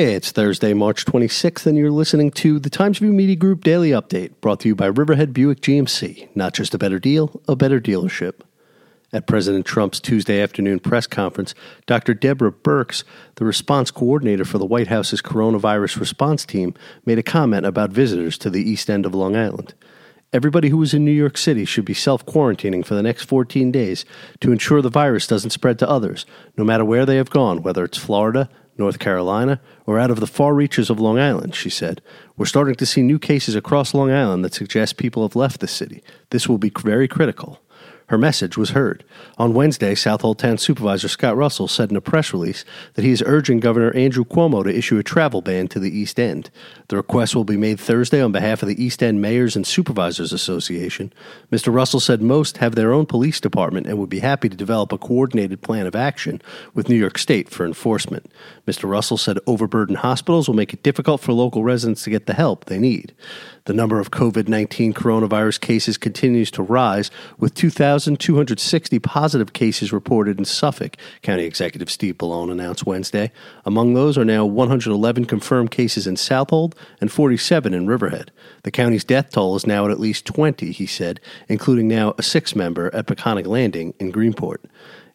It's Thursday, March 26th, and you're listening to the Times Review Media Group Daily Update, brought to you by Riverhead Buick GMC. Not just a better deal, a better dealership. At President Trump's Tuesday afternoon press conference, Dr. Deborah Birx, the response coordinator for the White House's coronavirus response team, made a comment about visitors to the east end of Long Island. Everybody who is in New York City should be self quarantining for the next 14 days to ensure the virus doesn't spread to others, no matter where they have gone, whether it's Florida, North Carolina, or out of the far reaches of Long Island, she said. We're starting to see new cases across Long Island that suggest people have left the city. This will be very critical. Her message was heard. On Wednesday, Southold Town Supervisor Scott Russell said in a press release that he is urging Governor Andrew Cuomo to issue a travel ban to the East End. The request will be made Thursday on behalf of the East End Mayors and Supervisors Association. Mr. Russell said most have their own police department and would be happy to develop a coordinated plan of action with New York State for enforcement. Mr. Russell said overburdened hospitals will make it difficult for local residents to get the help they need. The number of COVID 19 coronavirus cases continues to rise, with 2,260 positive cases reported in Suffolk, County Executive Steve Bellone announced Wednesday. Among those are now 111 confirmed cases in Southold and 47 in Riverhead. The county's death toll is now at at least 20, he said, including now a six member at Peconic Landing in Greenport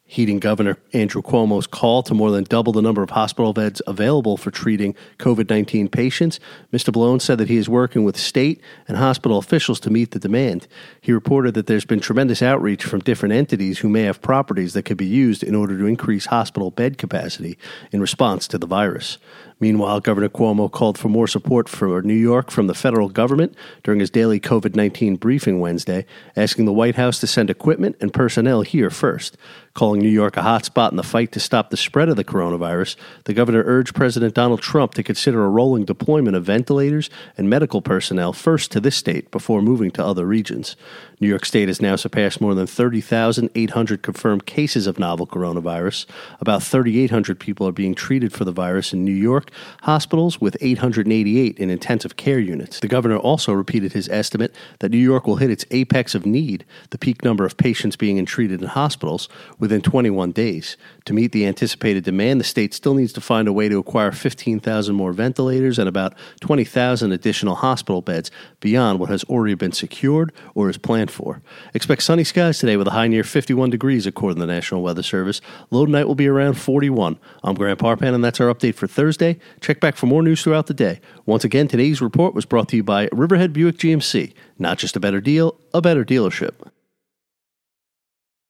heeding Governor Andrew Cuomo's call to more than double the number of hospital beds available for treating COVID 19 patients, Mr. Bellone said that he is working with state and hospital officials to meet the demand. He reported that there's been tremendous outreach from different entities who may have properties that could be used in order to increase hospital bed capacity in response to the virus. Meanwhile, Governor Cuomo called for more support for New York from the federal government during his daily COVID 19 briefing Wednesday, asking the White House to send equipment and personnel here first. Calling New York a hotspot in the fight to stop the spread of the coronavirus, the governor urged President Donald Trump to consider a rolling deployment of ventilators and medical personnel first to this state before moving to other regions. New York State has now surpassed more than 30,800 confirmed cases of novel coronavirus. About 3,800 people are being treated for the virus in New York hospitals, with 888 in intensive care units. The governor also repeated his estimate that New York will hit its apex of need, the peak number of patients being treated in hospitals, within 21 days. To meet the anticipated demand, the state still needs to find a way to acquire 15,000 more ventilators and about 20,000 additional hospital beds beyond what has already been secured or is planned for. Expect sunny skies today with a high near 51 degrees, according to the National Weather Service. Low tonight will be around 41. I'm Grant Parpan, and that's our update for Thursday. Check back for more news throughout the day. Once again, today's report was brought to you by Riverhead Buick GMC. Not just a better deal, a better dealership.